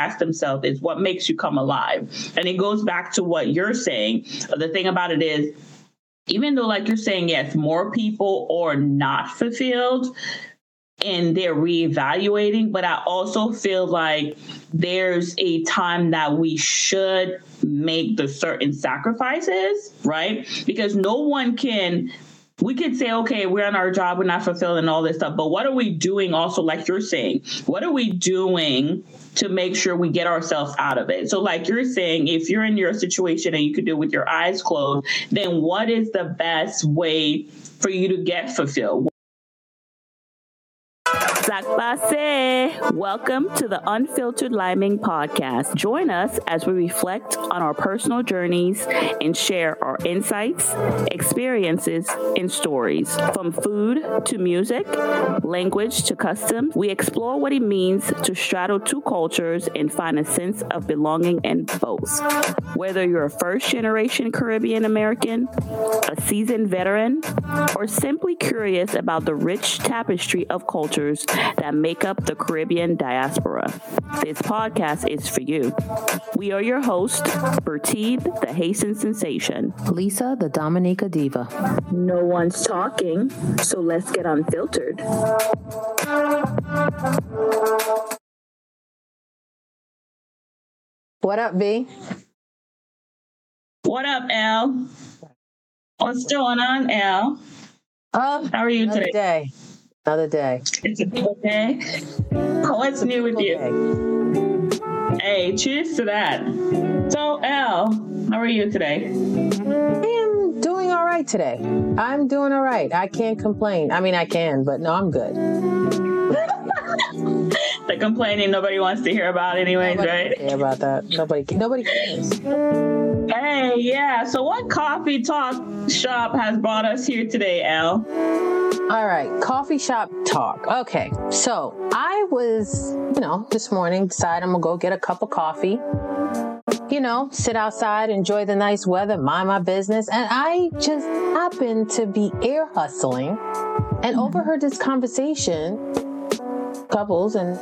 ask themselves is what makes you come alive? And it goes back to what you're saying. The thing about it is, even though, like you're saying, yes, more people are not fulfilled, and they're reevaluating, but I also feel like there's a time that we should make the certain sacrifices, right? Because no one can we could say, okay, we're on our job, we're not fulfilling all this stuff, but what are we doing also, like you're saying, what are we doing to make sure we get ourselves out of it? So, like you're saying, if you're in your situation and you could do it with your eyes closed, then what is the best way for you to get fulfilled? Welcome to the Unfiltered Limin Podcast. Join us as we reflect on our personal journeys and share our insights, experiences, and stories. From food to music, language to custom, we explore what it means to straddle two cultures and find a sense of belonging in both. Whether you're a first generation Caribbean American, a seasoned veteran, or simply curious about the rich tapestry of cultures that make up the Caribbean diaspora. This podcast is for you. We are your hosts, Bertide, the Haitian sensation, Lisa, the Dominica diva. No one's talking, so let's get unfiltered. What up, B? What up, L? What's going on, L? Um, How are you today? Day. Another day. It's a good day. What's new with you? Hey, cheers to that. So, Al, how are you today? I am doing all right today. I'm doing all right. I can't complain. I mean, I can, but no, I'm good. the complaining nobody wants to hear about, anyways, nobody right? Care about that? Nobody. Nobody cares. Hey, yeah. So, what coffee talk shop has brought us here today, Al? All right, coffee shop talk. Okay, so I was, you know, this morning decided I'm gonna go get a cup of coffee. You know, sit outside, enjoy the nice weather, mind my business, and I just happened to be ear hustling and mm-hmm. overheard this conversation. Couples and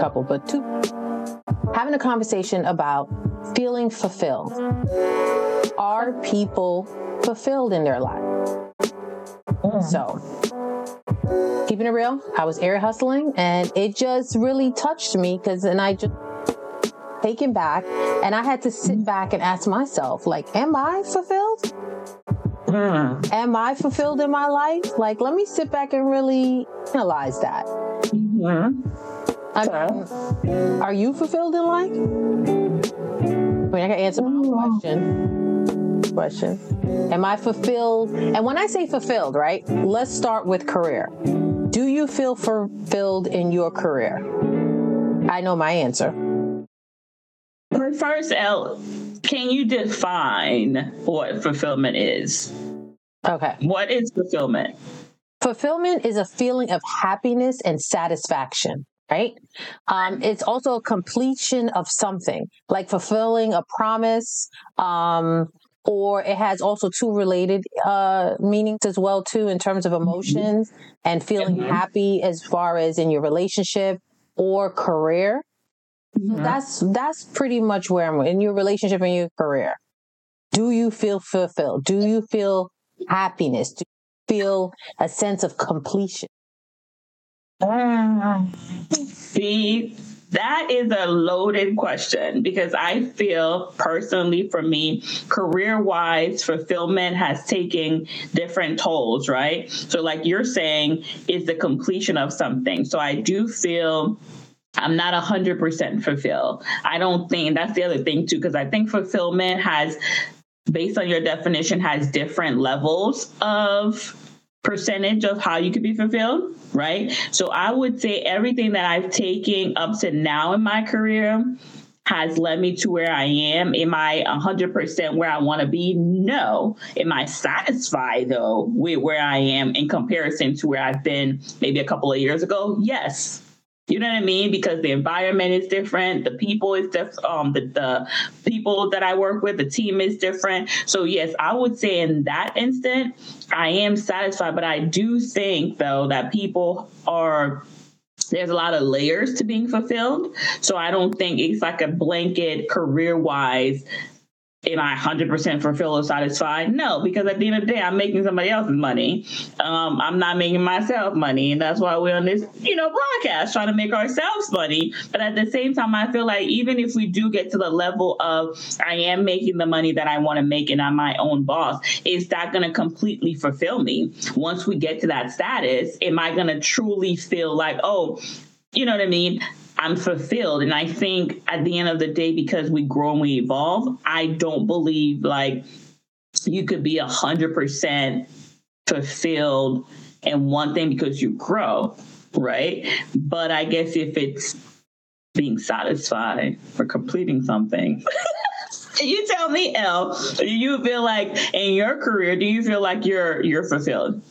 couple, but two having a conversation about feeling fulfilled. Are people fulfilled in their life? So, keeping it real, I was ear hustling and it just really touched me because then I just taken back and I had to sit back and ask myself, like, am I fulfilled? Mm. Am I fulfilled in my life? Like, let me sit back and really analyze that. Mm-hmm. I mean, are you fulfilled in life? I mean, I can answer my own question question. Am I fulfilled? And when I say fulfilled, right, let's start with career. Do you feel fulfilled in your career? I know my answer. First, L, can you define what fulfillment is? Okay. What is fulfillment? Fulfillment is a feeling of happiness and satisfaction right? Um, it's also a completion of something, like fulfilling a promise, um, or it has also two related uh, meanings as well too in terms of emotions mm-hmm. and feeling mm-hmm. happy as far as in your relationship or career mm-hmm. that's that's pretty much where i'm in your relationship and your career do you feel fulfilled do you feel happiness do you feel a sense of completion see that is a loaded question because I feel personally for me, career wise, fulfillment has taken different tolls, right? So, like you're saying, is the completion of something. So, I do feel. I'm not 100% fulfilled. I don't think that's the other thing, too, because I think fulfillment has, based on your definition, has different levels of percentage of how you could be fulfilled, right? So I would say everything that I've taken up to now in my career has led me to where I am. Am I 100% where I want to be? No. Am I satisfied though with where I am in comparison to where I've been maybe a couple of years ago? Yes. You know what I mean? Because the environment is different, the people is different, um, the, the people that I work with, the team is different. So yes, I would say in that instant, I am satisfied, but I do think though that people are there's a lot of layers to being fulfilled. So I don't think it's like a blanket career wise am I 100% fulfilled or satisfied? No, because at the end of the day, I'm making somebody else's money. Um, I'm not making myself money. And that's why we're on this, you know, broadcast trying to make ourselves money. But at the same time, I feel like even if we do get to the level of I am making the money that I want to make and I'm my own boss, is that going to completely fulfill me? Once we get to that status, am I going to truly feel like, oh, you know what I mean? I'm fulfilled. And I think at the end of the day, because we grow and we evolve, I don't believe like you could be a hundred percent fulfilled in one thing because you grow, right? But I guess if it's being satisfied for completing something. you tell me, L, do you feel like in your career, do you feel like you're you're fulfilled?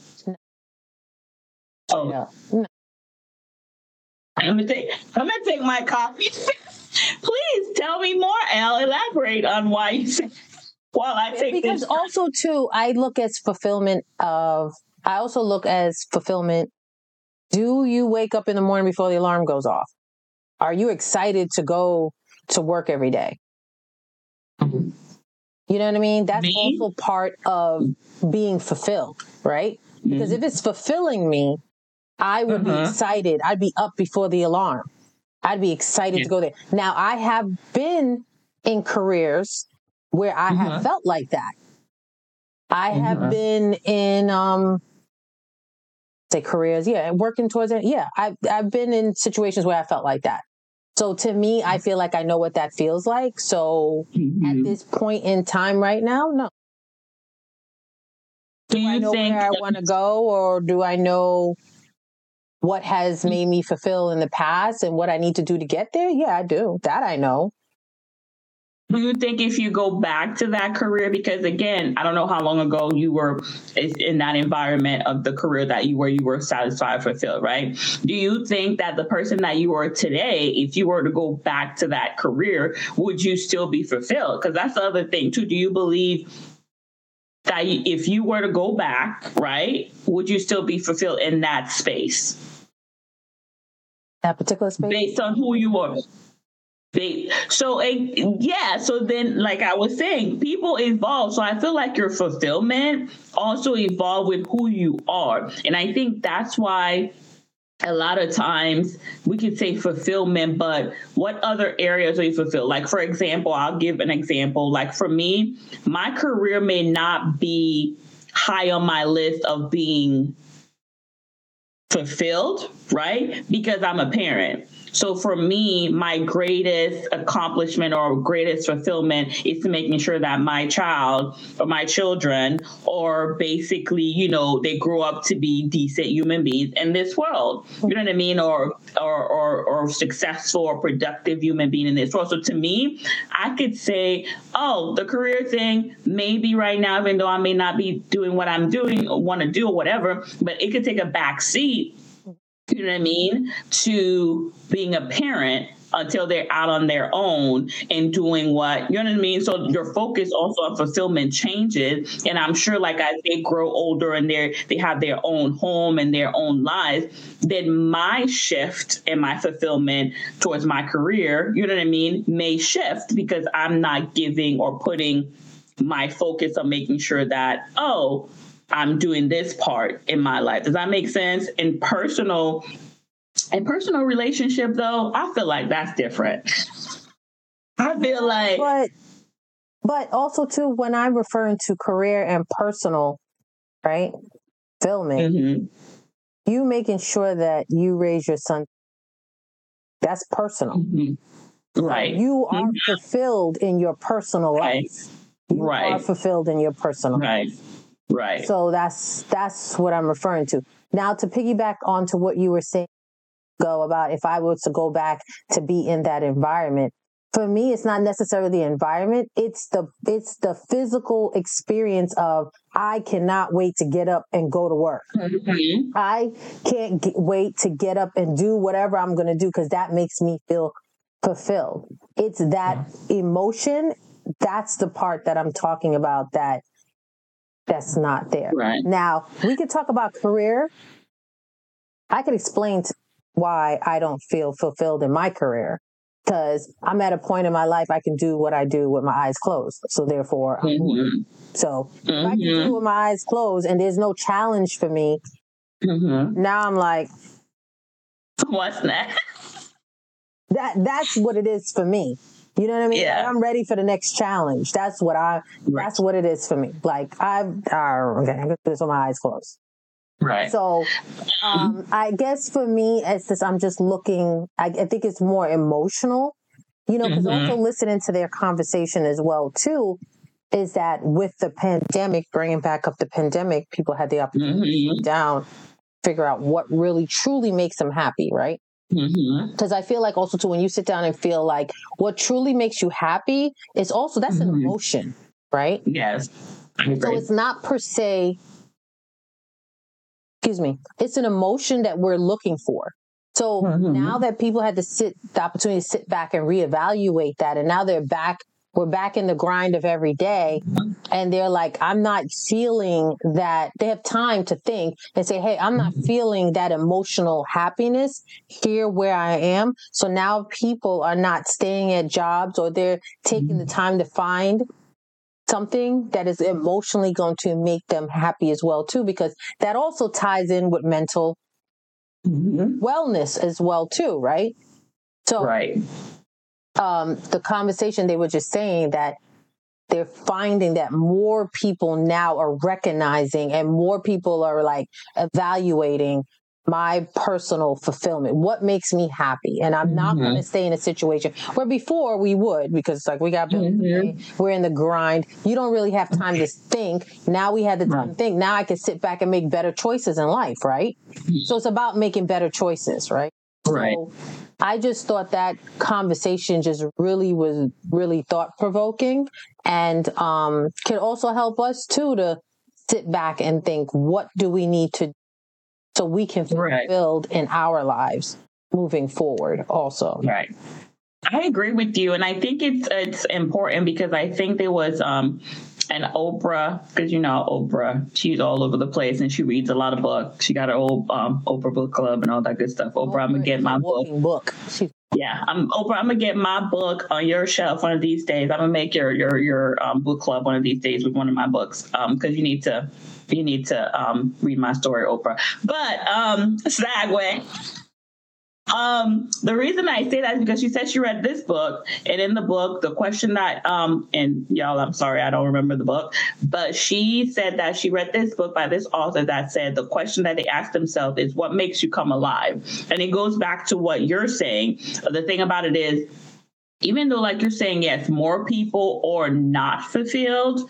Oh, no. I'm gonna take I'm gonna take my coffee. Please tell me more, Elle. Elaborate on why you say while I take because also too, I look as fulfillment of I also look as fulfillment. Do you wake up in the morning before the alarm goes off? Are you excited to go to work every day? Mm-hmm. You know what I mean? That's me? also part of being fulfilled, right? Because mm-hmm. if it's fulfilling me, I would uh-huh. be excited. I'd be up before the alarm. I'd be excited yeah. to go there. Now, I have been in careers where I uh-huh. have felt like that. I uh-huh. have been in, um, say careers, yeah, working towards it. Yeah, I've, I've been in situations where I felt like that. So to me, I feel like I know what that feels like. So mm-hmm. at this point in time right now, no. Do, do I know where I want to go or do I know what has mm. made me fulfill in the past and what I need to do to get there? Yeah, I do. That I know. Do you think if you go back to that career, because again, I don't know how long ago you were in that environment of the career that you were, you were satisfied, fulfilled, right? Do you think that the person that you are today, if you were to go back to that career, would you still be fulfilled? Because that's the other thing too. Do you believe that if you were to go back, right, would you still be fulfilled in that space? That particular space based on who you are so yeah so then like i was saying people evolve so i feel like your fulfillment also evolve with who you are and i think that's why a lot of times we could say fulfillment, but what other areas are you fulfilled? Like, for example, I'll give an example. Like, for me, my career may not be high on my list of being fulfilled, right? Because I'm a parent. So for me, my greatest accomplishment or greatest fulfillment is to making sure that my child or my children or basically, you know, they grow up to be decent human beings in this world. You know what I mean? Or or or, or successful or productive human being in this world. So to me, I could say, oh, the career thing, maybe right now, even though I may not be doing what I'm doing or want to do or whatever, but it could take a back seat you know what I mean, to being a parent until they're out on their own and doing what you know what I mean. So your focus also on fulfillment changes, and I'm sure like as they grow older and they they have their own home and their own lives, then my shift and my fulfillment towards my career, you know what I mean, may shift because I'm not giving or putting my focus on making sure that oh I'm doing this part in my life. Does that make sense? In personal, in personal relationship though, I feel like that's different. I feel like but but also too when I'm referring to career and personal, right? Filming. Mm-hmm. You making sure that you raise your son that's personal. Mm-hmm. Right. You are mm-hmm. fulfilled in your personal right. life. You right. are fulfilled in your personal right. life. Right. So that's that's what I'm referring to. Now to piggyback onto what you were saying go about if I was to go back to be in that environment. For me, it's not necessarily the environment. It's the, it's the physical experience of I cannot wait to get up and go to work. Mm-hmm. I can't get, wait to get up and do whatever I'm going to do because that makes me feel fulfilled. It's that emotion. That's the part that I'm talking about that that's not there. Right. Now, we could talk about career. I could explain why I don't feel fulfilled in my career because I'm at a point in my life I can do what I do with my eyes closed. So therefore, mm-hmm. so mm-hmm. I can do mm-hmm. with my eyes closed and there's no challenge for me, mm-hmm. now I'm like, what's next? That that's what it is for me. You know what I mean? Yeah. Like, I'm ready for the next challenge. That's what I. Right. That's what it is for me. Like I've. Uh, okay, I'm gonna do this with my eyes closed. Right. So, um, I guess for me, it's just I'm just looking. I, I think it's more emotional. You know, because mm-hmm. also listening to their conversation as well too is that with the pandemic, bringing back up the pandemic, people had the opportunity mm-hmm. to down, figure out what really truly makes them happy, right? Because mm-hmm. I feel like also too when you sit down and feel like what truly makes you happy is also that's mm-hmm. an emotion, right? Yes. So it's not per se. Excuse me. It's an emotion that we're looking for. So mm-hmm. now that people had to sit the opportunity to sit back and reevaluate that, and now they're back we're back in the grind of every day. And they're like i'm not feeling that. They have time to think and say hey i'm not feeling that emotional happiness here where i am. So now people are not staying at jobs or they're taking the time to find something that is emotionally going to make them happy as well too because that also ties in with mental mm-hmm. wellness as well too right? So right um, the conversation they were just saying that they're finding that more people now are recognizing and more people are like evaluating my personal fulfillment what makes me happy and i'm not mm-hmm. going to stay in a situation where before we would because like we got mm-hmm. we're in the grind you don't really have time to think now we had the time right. to think now i can sit back and make better choices in life right mm-hmm. so it's about making better choices right right so, I just thought that conversation just really was really thought provoking and um, could also help us too to sit back and think, what do we need to so we can right. build in our lives moving forward also. Right. I agree with you, and I think it's it's important because I think there was um, and Oprah, because you know Oprah, she's all over the place and she reads a lot of books. She got her old um, Oprah book club and all that good stuff. Oprah, Oprah I'm gonna get my book. book. Yeah, I'm Oprah. I'm gonna get my book on your shelf one of these days. I'm gonna make your your your um, book club one of these days with one of my books because um, you need to you need to um, read my story, Oprah. But um, segue. Um, the reason I say that is because she said she read this book, and in the book, the question that um, and y'all, I'm sorry, I don't remember the book, but she said that she read this book by this author that said the question that they asked themselves is what makes you come alive, and it goes back to what you're saying. The thing about it is, even though, like you're saying, yes, more people are not fulfilled,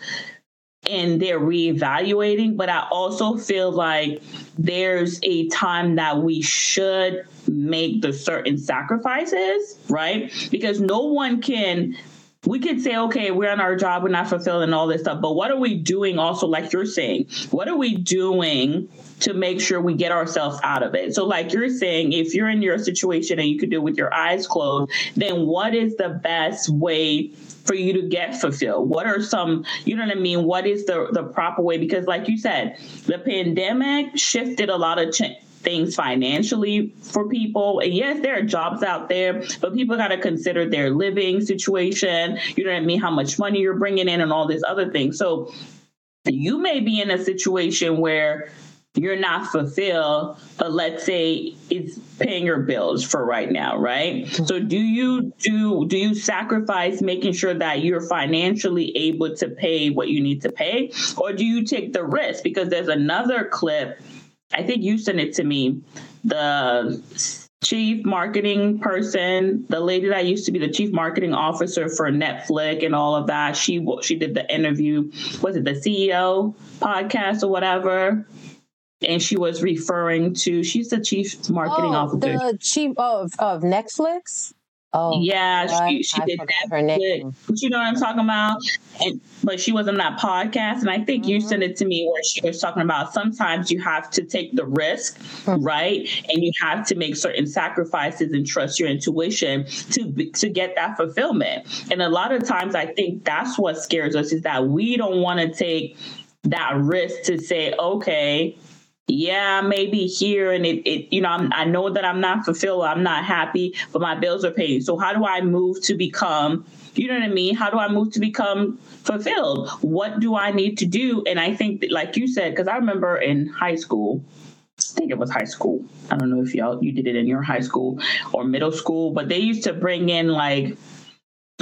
and they're reevaluating, but I also feel like there's a time that we should make the certain sacrifices, right? Because no one can we could say, okay, we're on our job, we're not fulfilling all this stuff, but what are we doing also, like you're saying, what are we doing to make sure we get ourselves out of it? So, like you're saying, if you're in your situation and you could do it with your eyes closed, then what is the best way for you to get fulfilled? What are some, you know what I mean? What is the, the proper way? Because, like you said, the pandemic shifted a lot of things financially for people. And yes, there are jobs out there, but people got to consider their living situation. You know what I mean? How much money you're bringing in and all this other things. So you may be in a situation where you're not fulfilled, but let's say it's paying your bills for right now, right? So do you do do you sacrifice making sure that you're financially able to pay what you need to pay? Or do you take the risk? Because there's another clip, I think you sent it to me, the chief marketing person, the lady that used to be the chief marketing officer for Netflix and all of that. She she did the interview. Was it the CEO podcast or whatever? And she was referring to she's the chief marketing oh, officer. The chief of of Netflix. Oh, yeah, she, she did that. Her name. But you know what I'm talking about? And but she was on that podcast, and I think mm-hmm. you sent it to me where she was talking about sometimes you have to take the risk, mm-hmm. right? And you have to make certain sacrifices and trust your intuition to to get that fulfillment. And a lot of times, I think that's what scares us is that we don't want to take that risk to say, okay, yeah, maybe here and it, it you know, I'm, i know that I'm not fulfilled, I'm not happy, but my bills are paid. So how do I move to become, you know what I mean? How do I move to become fulfilled? What do I need to do? And I think that, like you said, because I remember in high school, I think it was high school. I don't know if y'all you did it in your high school or middle school, but they used to bring in like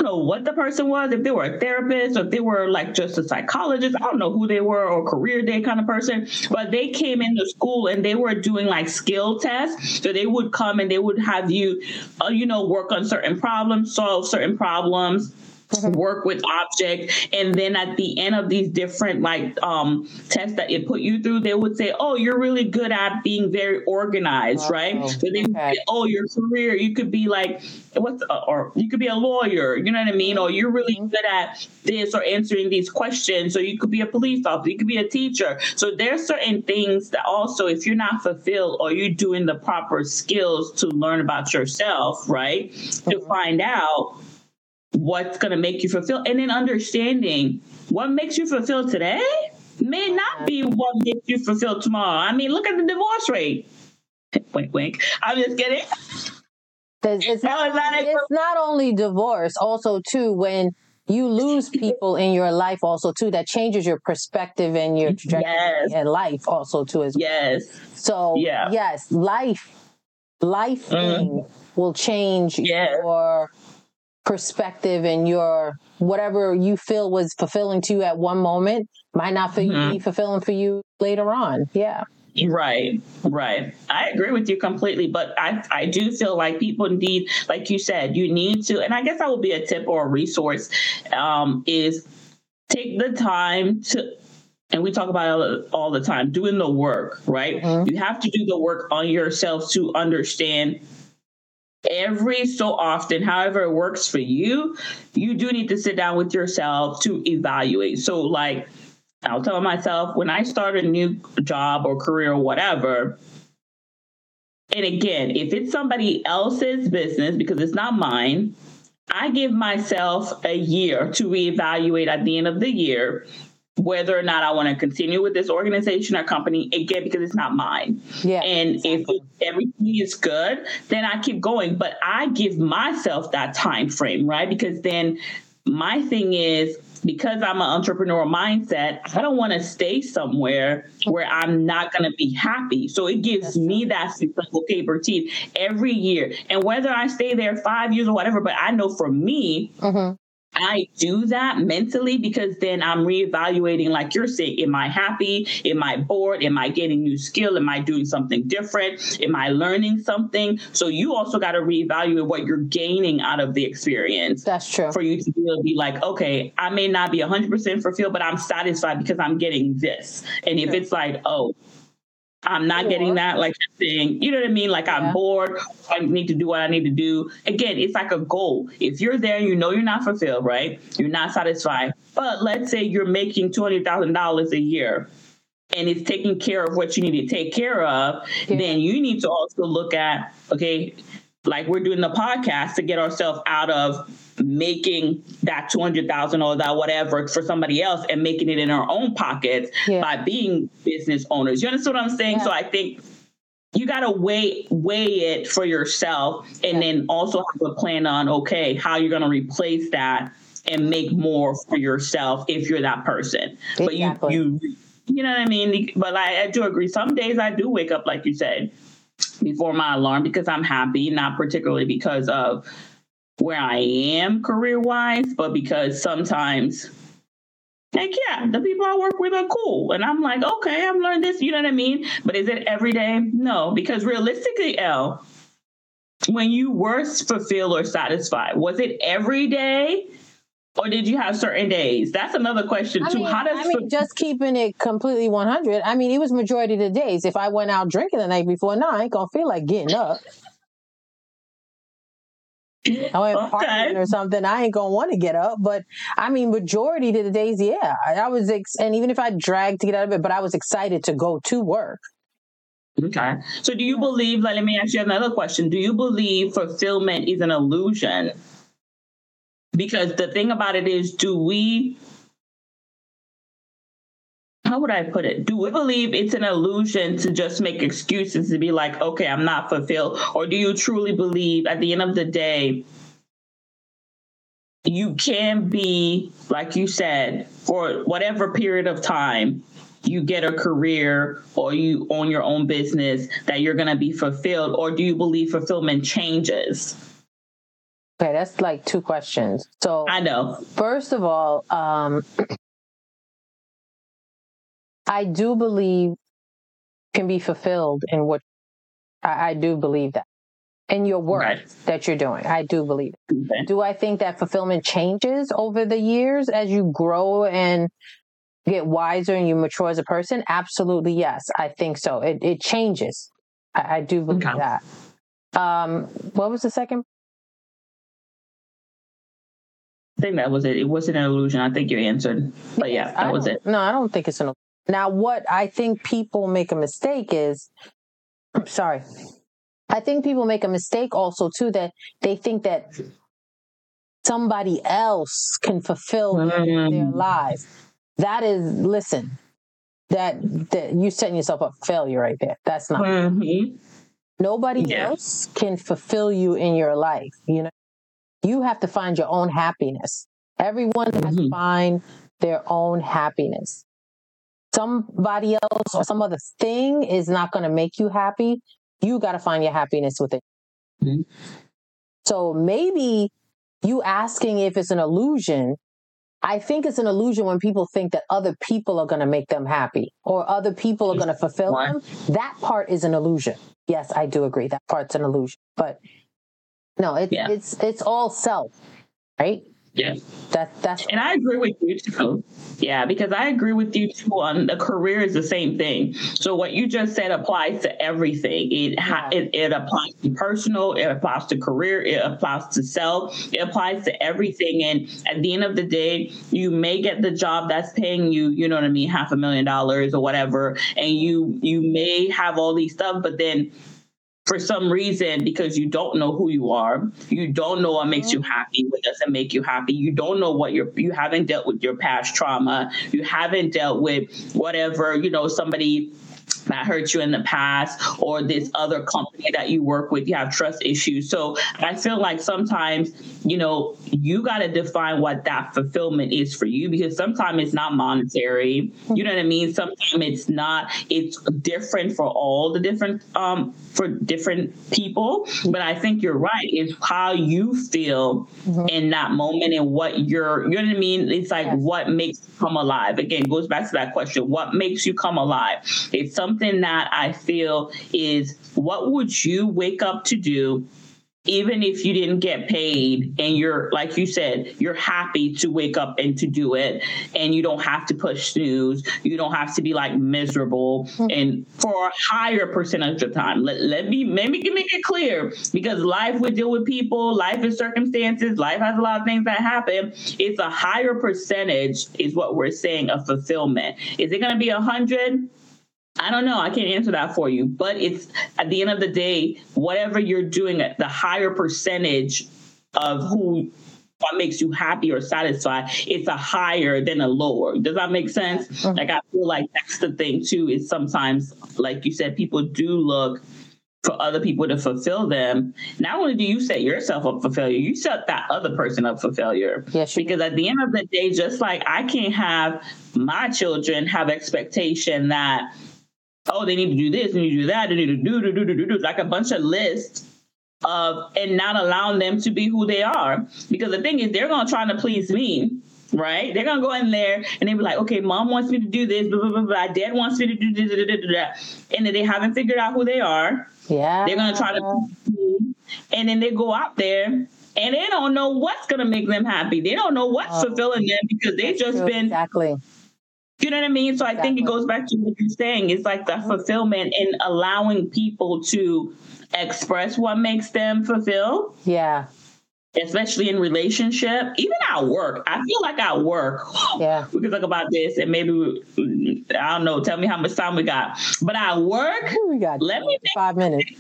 know what the person was, if they were a therapist or if they were like just a psychologist. I don't know who they were or career day kind of person, but they came into school and they were doing like skill tests. So they would come and they would have you, uh, you know, work on certain problems, solve certain problems Mm-hmm. work with objects and then at the end of these different like um tests that it put you through they would say oh you're really good at being very organized oh, right so they okay. say, oh your career you could be like what's uh, or you could be a lawyer you know what i mean or you're really mm-hmm. good at this or answering these questions so you could be a police officer you could be a teacher so there's certain things that also if you're not fulfilled or you're doing the proper skills to learn about yourself right mm-hmm. to find out what's going to make you fulfilled and then understanding what makes you fulfilled today may not be what makes you fulfilled tomorrow. I mean, look at the divorce rate. wink, wink. I'm just kidding. It's not, it's not only divorce, also too when you lose people in your life, also too that changes your perspective and your trajectory yes. in life, also too as well. Yes. So yeah. yes, life, life mm. will change yes. your perspective and your whatever you feel was fulfilling to you at one moment might not feel, mm-hmm. be fulfilling for you later on. Yeah. Right, right. I agree with you completely, but I I do feel like people need, like you said, you need to, and I guess that would be a tip or a resource, um, is take the time to and we talk about it all the time doing the work right mm-hmm. you have to do the work on yourself to understand every so often, however it works for you, you do need to sit down with yourself to evaluate. So, like, I'll tell myself when I start a new job or career or whatever, and again, if it's somebody else's business because it's not mine, I give myself a year to reevaluate at the end of the year whether or not I want to continue with this organization or company again because it's not mine. Yeah. And exactly. if everything is good, then I keep going. But I give myself that time frame, right? Because then my thing is because I'm an entrepreneurial mindset, I don't want to stay somewhere where I'm not going to be happy. So it gives me that sense of, okay, every year. And whether I stay there five years or whatever, but I know for me, mm-hmm. I do that mentally because then I'm reevaluating, like you're saying, am I happy? Am I bored? Am I getting new skill? Am I doing something different? Am I learning something? So you also got to reevaluate what you're gaining out of the experience. That's true. For you to be able to be like, okay, I may not be 100% fulfilled, but I'm satisfied because I'm getting this. And if it's like, oh, I'm not getting that, like saying, you know what I mean? Like yeah. I'm bored. I need to do what I need to do. Again, it's like a goal. If you're there, you know you're not fulfilled, right? You're not satisfied. But let's say you're making two hundred thousand dollars a year, and it's taking care of what you need to take care of. Yeah. Then you need to also look at, okay, like we're doing the podcast to get ourselves out of making that 200,000 or that whatever for somebody else and making it in our own pockets yeah. by being business owners. You understand what I'm saying? Yeah. So I think you got to weigh weigh it for yourself and yeah. then also have a plan on okay, how you're going to replace that and make more for yourself if you're that person. Exactly. But you you you know what I mean? But I, I do agree. Some days I do wake up like you said before my alarm because I'm happy, not particularly because of where I am career wise, but because sometimes, like, yeah, the people I work with are cool. And I'm like, okay, I've learned this, you know what I mean? But is it every day? No, because realistically, L, when you were fulfilled or satisfied, was it every day? Or did you have certain days? That's another question too. I mean, How does I mean, just keeping it completely one hundred? I mean, it was majority of the days. If I went out drinking the night before, no, I ain't gonna feel like getting up. I went okay. partying or something. I ain't gonna want to get up, but I mean, majority of the days, yeah, I, I was, ex- and even if I dragged to get out of it, but I was excited to go to work. Okay. So, do you believe? Like, let me ask you another question. Do you believe fulfillment is an illusion? Because the thing about it is, do we how would I put it? Do we believe it's an illusion to just make excuses to be like, okay, I'm not fulfilled? Or do you truly believe at the end of the day, you can be, like you said, for whatever period of time, you get a career or you own your own business that you're going to be fulfilled? Or do you believe fulfillment changes? Okay, that's like two questions. So I know. First of all, um, I do believe can be fulfilled in what I, I do believe that in your work right. that you're doing. I do believe. Okay. Do I think that fulfillment changes over the years as you grow and get wiser and you mature as a person? Absolutely, yes. I think so. It it changes. I, I do believe okay. that. Um, what was the second? I think that was it. It wasn't an illusion. I think you answered. But yeah, that was it. No, I don't think it's an now, what I think people make a mistake is, I'm sorry, I think people make a mistake also too that they think that somebody else can fulfill mm. their lives. That is, listen, that that you setting yourself up for failure right there. That's not. Mm-hmm. Nobody yeah. else can fulfill you in your life. You know, you have to find your own happiness. Everyone mm-hmm. has to mm-hmm. find their own happiness somebody else or some other thing is not going to make you happy, you got to find your happiness with it. Mm-hmm. So maybe you asking if it's an illusion. I think it's an illusion when people think that other people are going to make them happy or other people are going to fulfill them. That part is an illusion. Yes, I do agree. That part's an illusion. But no, it, yeah. it's it's all self, right? Yeah. That that's and I agree with you too. Yeah, because I agree with you too on the career is the same thing. So what you just said applies to everything. It it, it applies to personal, it applies to career, it applies to self, it applies to everything. And at the end of the day, you may get the job that's paying you, you know what I mean, half a million dollars or whatever, and you you may have all these stuff, but then for some reason because you don't know who you are. You don't know what makes you mm-hmm. happy what doesn't make you happy. You don't know what you're you haven't dealt with your past trauma. You haven't dealt with whatever you know somebody that hurt you in the past or this other company that you work with you have trust issues. So i feel like sometimes you know you got to define what that fulfillment is for you because sometimes it's not monetary. You know what i mean? Sometimes it's not. It's different for all the different um for different people. But i think you're right. It's how you feel mm-hmm. in that moment and what you're you know what i mean? It's like yes. what makes you come alive. Again goes back to that question. What makes you come alive? It's something that I feel is what would you wake up to do even if you didn't get paid and you're like you said you're happy to wake up and to do it and you don't have to push snooze you don't have to be like miserable mm-hmm. and for a higher percentage of time. Let, let me maybe make it clear because life would deal with people life is circumstances life has a lot of things that happen. It's a higher percentage is what we're saying of fulfillment. Is it going to be a hundred I don't know. I can't answer that for you. But it's at the end of the day, whatever you're doing, the higher percentage of who what makes you happy or satisfied, it's a higher than a lower. Does that make sense? Mm-hmm. Like I feel like that's the thing too, is sometimes, like you said, people do look for other people to fulfill them. Not only do you set yourself up for failure, you set that other person up for failure. Yes, because at the end of the day, just like I can't have my children have expectation that oh, they need to do this, they need to do that, they need to do, do, do, do, do, do, like a bunch of lists of, and not allowing them to be who they are. Because the thing is, they're going to try to please me. Right? They're gonna go in there and they be like, okay, mom wants me to do this, blah, blah, blah, blah. dad wants me to do this, blah, blah, blah, and then they haven't figured out who they are. Yeah. They're gonna try to and then they go out there and they don't know what's gonna make them happy. They don't know what's oh, fulfilling them because they've just true. been exactly you know what I mean? So I think it goes back to what you're saying. It's like the fulfillment in allowing people to express what makes them fulfill. Yeah. Especially in relationship, even at work. I feel like at work, yeah, we can talk about this and maybe we, I don't know. Tell me how much time we got. But at work, we got let me five minutes.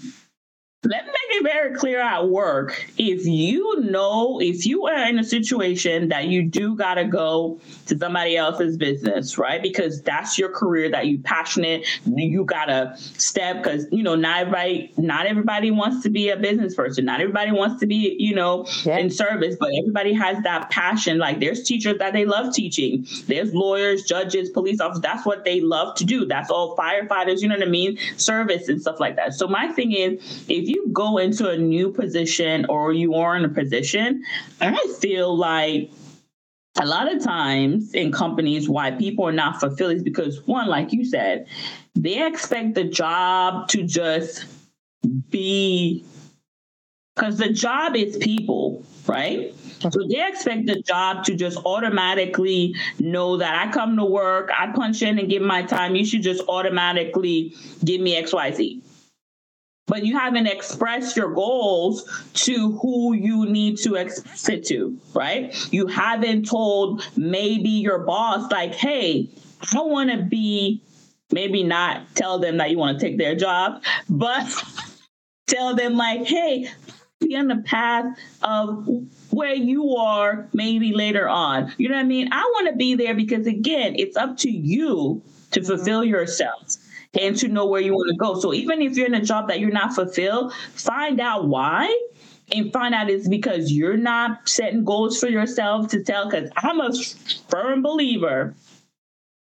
Let me make it very clear at work. If you know, if you are in a situation that you do got to go to somebody else's business, right? Because that's your career that you passionate, you got to step because, you know, not everybody, not everybody wants to be a business person. Not everybody wants to be, you know, yeah. in service, but everybody has that passion. Like there's teachers that they love teaching. There's lawyers, judges, police officers. That's what they love to do. That's all firefighters, you know what I mean? Service and stuff like that. So my thing is, if you go into a new position or you are in a position, I feel like a lot of times in companies why people are not fulfilled is because one, like you said, they expect the job to just be because the job is people, right? So they expect the job to just automatically know that I come to work, I punch in and give my time. You should just automatically give me XYZ but you haven't expressed your goals to who you need to express it to, right? You haven't told maybe your boss, like, hey, I want to be, maybe not tell them that you want to take their job, but tell them, like, hey, be on the path of where you are maybe later on. You know what I mean? I want to be there because, again, it's up to you to fulfill mm-hmm. yourself and to know where you want to go. So even if you're in a job that you're not fulfilled, find out why and find out it's because you're not setting goals for yourself to tell because i'm a firm believer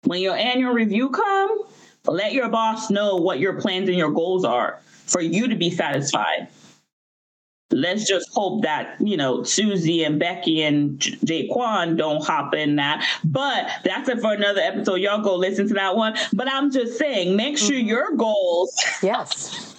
when your annual review come let your boss know what your plans and your goals are for you to be satisfied let's just hope that you know Susie and Becky and Jaquan don't hop in that. But that's it for another episode. Y'all go listen to that one. But I'm just saying, make sure mm-hmm. your goals. Yes.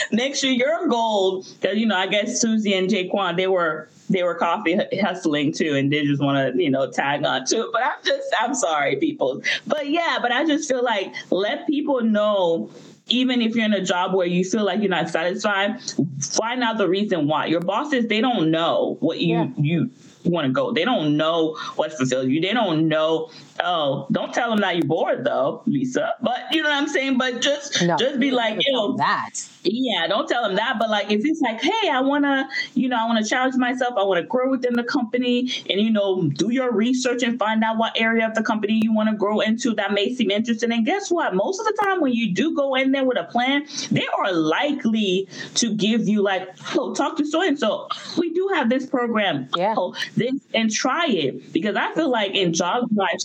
make sure your goals, because you know, I guess Susie and Jaquan they were they were coffee hustling too, and they just want to you know tag on to it. But I'm just I'm sorry, people. But yeah, but I just feel like let people know even if you're in a job where you feel like you're not satisfied, find out the reason why. Your bosses, they don't know what you yeah. you want to go. They don't know what fulfills you. They don't know. Oh, don't tell them that you're bored though, Lisa. But you know what I'm saying. But just no, just be like, you know, that. Yeah, don't tell them that. But like, if it's like, hey, I want to, you know, I want to challenge myself. I want to grow within the company, and you know, do your research and find out what area of the company you want to grow into that may seem interesting. And guess what? Most of the time, when you do go in there with a plan, they are likely to give you like, oh, talk to so and so. We do have this program. Yeah. Oh, this and try it because I feel like in jobs I've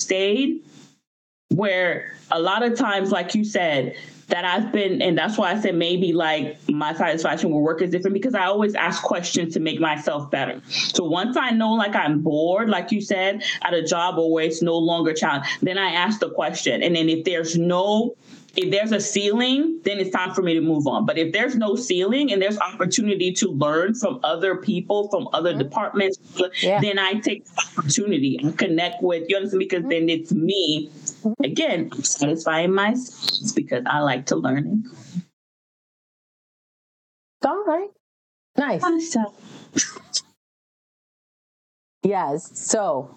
where a lot of times, like you said, that I've been, and that's why I said maybe like my satisfaction with work is different because I always ask questions to make myself better. So once I know like I'm bored, like you said, at a job or where it's no longer challenge, then I ask the question. And then if there's no if there's a ceiling, then it's time for me to move on. But if there's no ceiling and there's opportunity to learn from other people, from other mm-hmm. departments, yeah. then I take the opportunity and connect with you understand because mm-hmm. then it's me mm-hmm. again satisfying myself because I like to learn All right. Nice. yes. So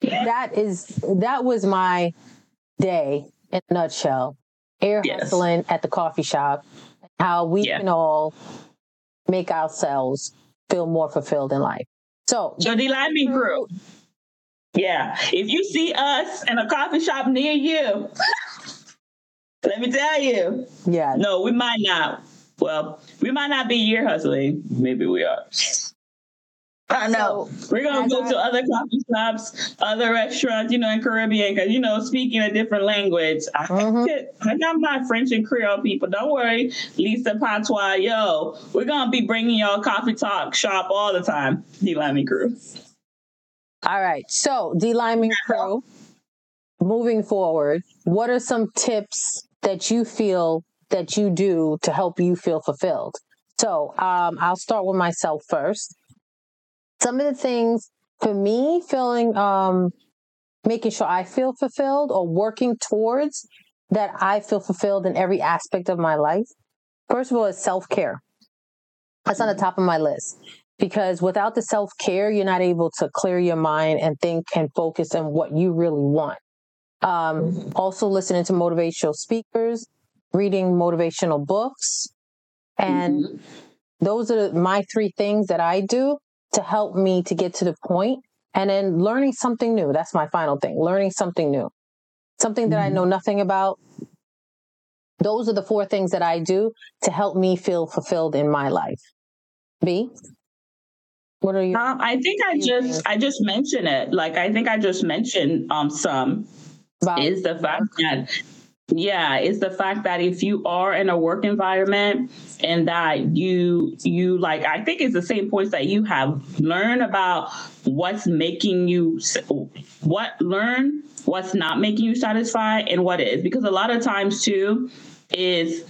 that is that was my day in a nutshell, ear yes. hustling at the coffee shop, how we yeah. can all make ourselves feel more fulfilled in life. So, so the Limin crew. Yeah. If you see us in a coffee shop near you, let me tell you. Yeah. No, we might not. Well, we might not be year hustling. Maybe we are. I know. So, We're gonna go I, to other coffee shops, other restaurants, you know, in Caribbean, because you know, speaking a different language. I, mm-hmm. I got my French and Creole people. Don't worry, Lisa Patois. Yo, we're gonna be bringing y'all coffee talk shop all the time. D Limin Crew. All right, so D Limin Crew. Moving forward, what are some tips that you feel that you do to help you feel fulfilled? So um, I'll start with myself first some of the things for me feeling um making sure I feel fulfilled or working towards that I feel fulfilled in every aspect of my life. First of all, is self care. That's on the top of my list because without the self care, you're not able to clear your mind and think and focus on what you really want. Um, also, listening to motivational speakers, reading motivational books, And mm-hmm. those are my three things that I do to help me to get to the point and then learning something new. That's my final thing. Learning something new. Something that mm-hmm. I know nothing about. Those are the four things that I do to help me feel fulfilled in my life. B? What are you? Um, I think I just I just mentioned it. Like I think I just mentioned um some About is the fact that yeah, it's the fact that if you are in a work environment and that you you like I think it's the same points that you have. Learn about what's making you what learn what's not making you satisfied and what is. Because a lot of times too is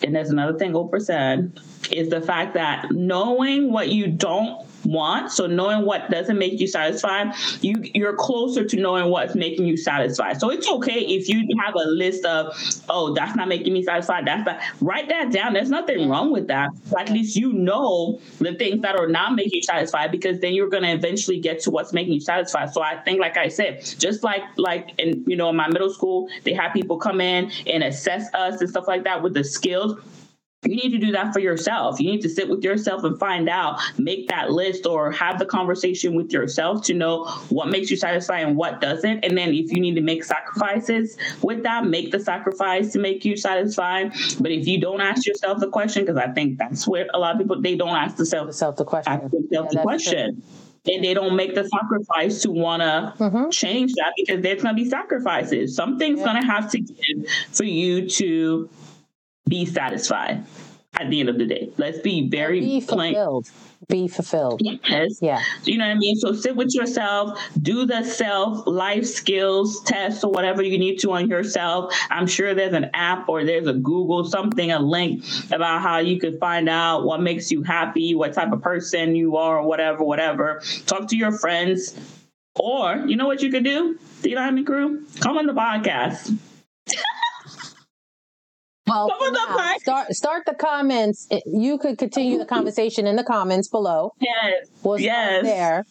and there's another thing Oprah said is the fact that knowing what you don't want. So knowing what doesn't make you satisfied, you you're closer to knowing what's making you satisfied. So it's okay if you have a list of, oh, that's not making me satisfied. That's not write that down. There's nothing wrong with that. At least you know the things that are not making you satisfied because then you're gonna eventually get to what's making you satisfied. So I think, like I said, just like like in you know in my middle school, they have people come in and assess us and stuff like that with the skills you need to do that for yourself. You need to sit with yourself and find out, make that list or have the conversation with yourself to know what makes you satisfied and what doesn't. And then if you need to make sacrifices with that, make the sacrifice to make you satisfied. But if you don't ask yourself the question, because I think that's where a lot of people they don't ask themselves self the question. Ask themselves yeah, the question. True. And they don't make the sacrifice to want to mm-hmm. change that because there's going to be sacrifices. Something's yeah. going to have to give for you to be satisfied at the end of the day. Let's be very be fulfilled. Plain. Be fulfilled. Yes. Yeah. You know what I mean? So sit with yourself, do the self life skills test or whatever you need to on yourself. I'm sure there's an app or there's a Google something, a link about how you could find out what makes you happy, what type of person you are, or whatever, whatever. Talk to your friends. Or you know what you could do? The Limin Crew? Come on the podcast. Well, now, start start the comments. You could continue the conversation in the comments below. Yes, we'll yes. there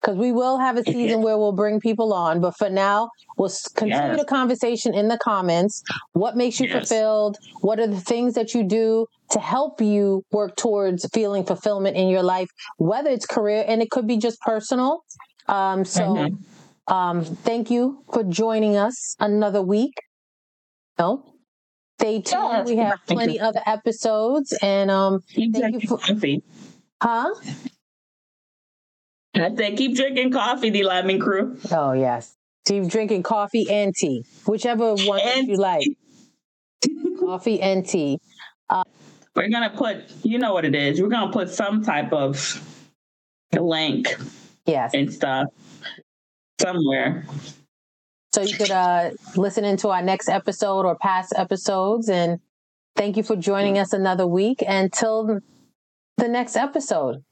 because we will have a season where we'll bring people on. But for now, we'll continue yes. the conversation in the comments. What makes you yes. fulfilled? What are the things that you do to help you work towards feeling fulfillment in your life, whether it's career and it could be just personal. Um, so, mm-hmm. um, thank you for joining us another week. No, Stay tuned. Yes. We have plenty of other episodes, and um, keep thank you for coffee. Huh? I said, keep drinking coffee, the Limin Crew. Oh yes, keep drinking coffee and tea, whichever one and you like. coffee and tea. Uh, We're gonna put, you know what it is. We're gonna put some type of link, yes, and stuff somewhere. So you could uh, listen into our next episode or past episodes. And thank you for joining us another week. Until the next episode.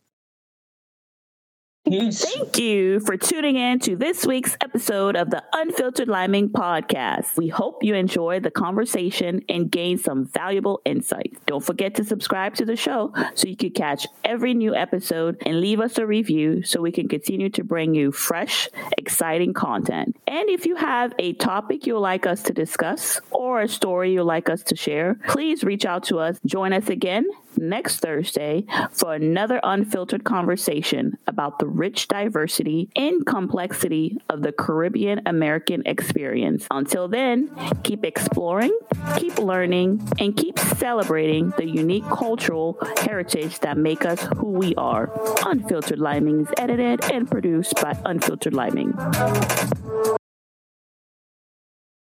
Thank you for tuning in to this week's episode of the Unfiltered Limin podcast. We hope you enjoyed the conversation and gained some valuable insights. Don't forget to subscribe to the show so you can catch every new episode and leave us a review so we can continue to bring you fresh, exciting content. And if you have a topic you'd like us to discuss or a story you'd like us to share, please reach out to us. Join us again next Thursday for another unfiltered conversation about the rich diversity and complexity of the Caribbean American experience. Until then, keep exploring, keep learning, and keep celebrating the unique cultural heritage that make us who we are. Unfiltered Limin is edited and produced by Unfiltered Limin.